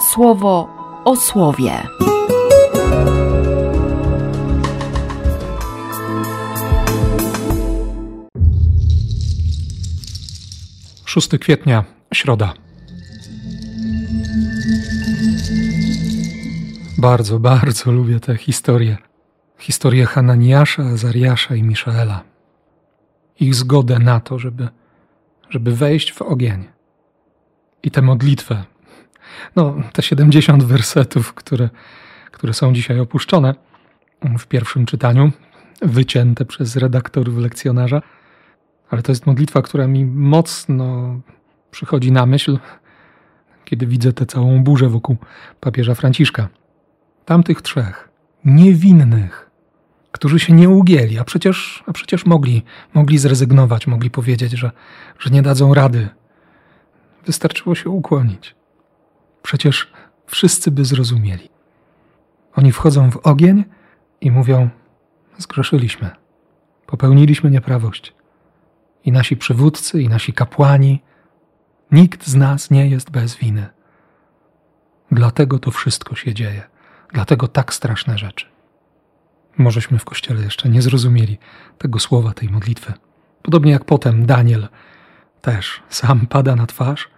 słowo o słowie. 6 kwietnia, środa. Bardzo, bardzo lubię tę historię. Historię Hananiasza, Azariasza i Miszaela. Ich zgodę na to, żeby, żeby wejść w ogień. I tę modlitwę. No, te 70 wersetów, które, które są dzisiaj opuszczone w pierwszym czytaniu, wycięte przez redaktorów lekcjonarza – ale to jest modlitwa, która mi mocno przychodzi na myśl, kiedy widzę tę całą burzę wokół papieża Franciszka. Tamtych trzech, niewinnych, którzy się nie ugięli, a przecież, a przecież mogli, mogli zrezygnować, mogli powiedzieć, że, że nie dadzą rady. Wystarczyło się ukłonić. Przecież wszyscy by zrozumieli. Oni wchodzą w ogień i mówią: Zgrzeszyliśmy, popełniliśmy nieprawość i nasi przywódcy, i nasi kapłani. Nikt z nas nie jest bez winy. Dlatego to wszystko się dzieje. Dlatego tak straszne rzeczy. Możeśmy w kościele jeszcze nie zrozumieli tego słowa, tej modlitwy. Podobnie jak potem Daniel też sam pada na twarz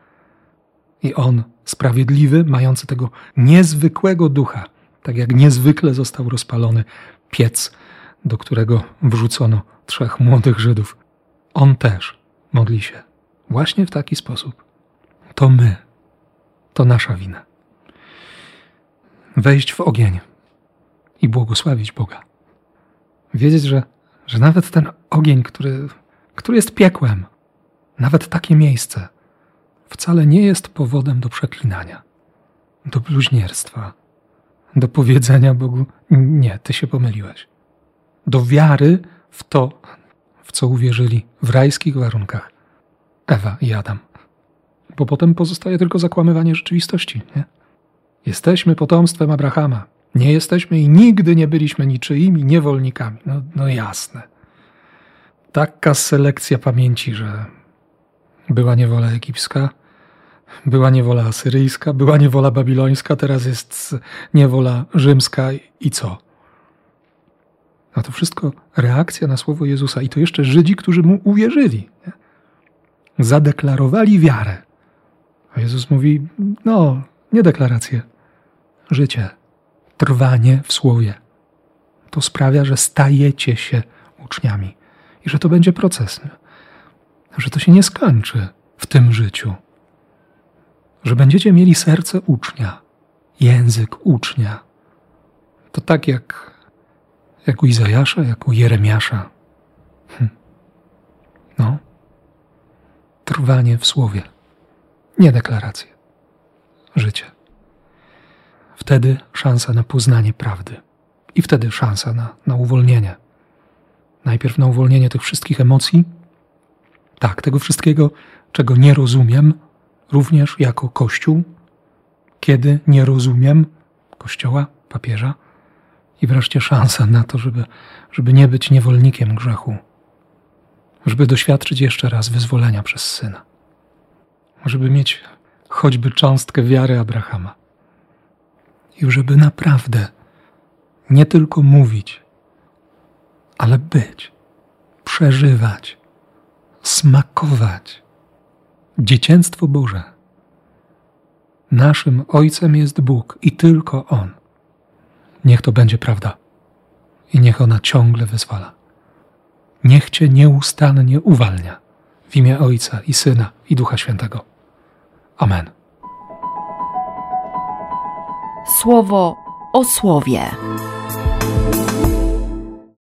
i on, sprawiedliwy, mający tego niezwykłego ducha, tak jak niezwykle został rozpalony piec, do którego wrzucono trzech młodych Żydów, on też modli się właśnie w taki sposób. To my, to nasza wina. Wejść w ogień i błogosławić Boga. Wiedzieć, że, że nawet ten ogień, który, który jest piekłem, nawet takie miejsce, wcale nie jest powodem do przeklinania, do bluźnierstwa, do powiedzenia Bogu: Nie, ty się pomyliłeś. Do wiary w to, w co uwierzyli w rajskich warunkach Ewa i Adam. Bo potem pozostaje tylko zakłamywanie rzeczywistości. Nie? Jesteśmy potomstwem Abrahama. Nie jesteśmy i nigdy nie byliśmy niczyimi niewolnikami. No, no jasne. Taka selekcja pamięci, że była niewola egipska, była niewola asyryjska, była niewola babilońska, teraz jest niewola rzymska i co? A to wszystko reakcja na słowo Jezusa. I to jeszcze Żydzi, którzy mu uwierzyli. Nie? Zadeklarowali wiarę. A Jezus mówi: No, nie deklaracje, życie, trwanie w słowie. To sprawia, że stajecie się uczniami i że to będzie proces. Nie? Że to się nie skończy w tym życiu. Że będziecie mieli serce ucznia, język ucznia. To tak jak jak u Izajasza, jak u Jeremiasza. Hm. No. Trwanie w słowie. Nie deklaracje. Życie. Wtedy szansa na poznanie prawdy. I wtedy szansa na, na uwolnienie. Najpierw na uwolnienie tych wszystkich emocji. Tak, tego wszystkiego, czego nie rozumiem, również jako Kościół. Kiedy nie rozumiem Kościoła, papieża, i wreszcie szansa na to, żeby, żeby nie być niewolnikiem grzechu, żeby doświadczyć jeszcze raz wyzwolenia przez syna, żeby mieć choćby cząstkę wiary Abrahama i żeby naprawdę nie tylko mówić, ale być, przeżywać, smakować dziecięctwo Boże. Naszym Ojcem jest Bóg i tylko On. Niech to będzie prawda i niech ona ciągle wyzwala. Niech Cię nieustannie uwalnia w imię Ojca i Syna i Ducha Świętego. Amen. Słowo o słowie.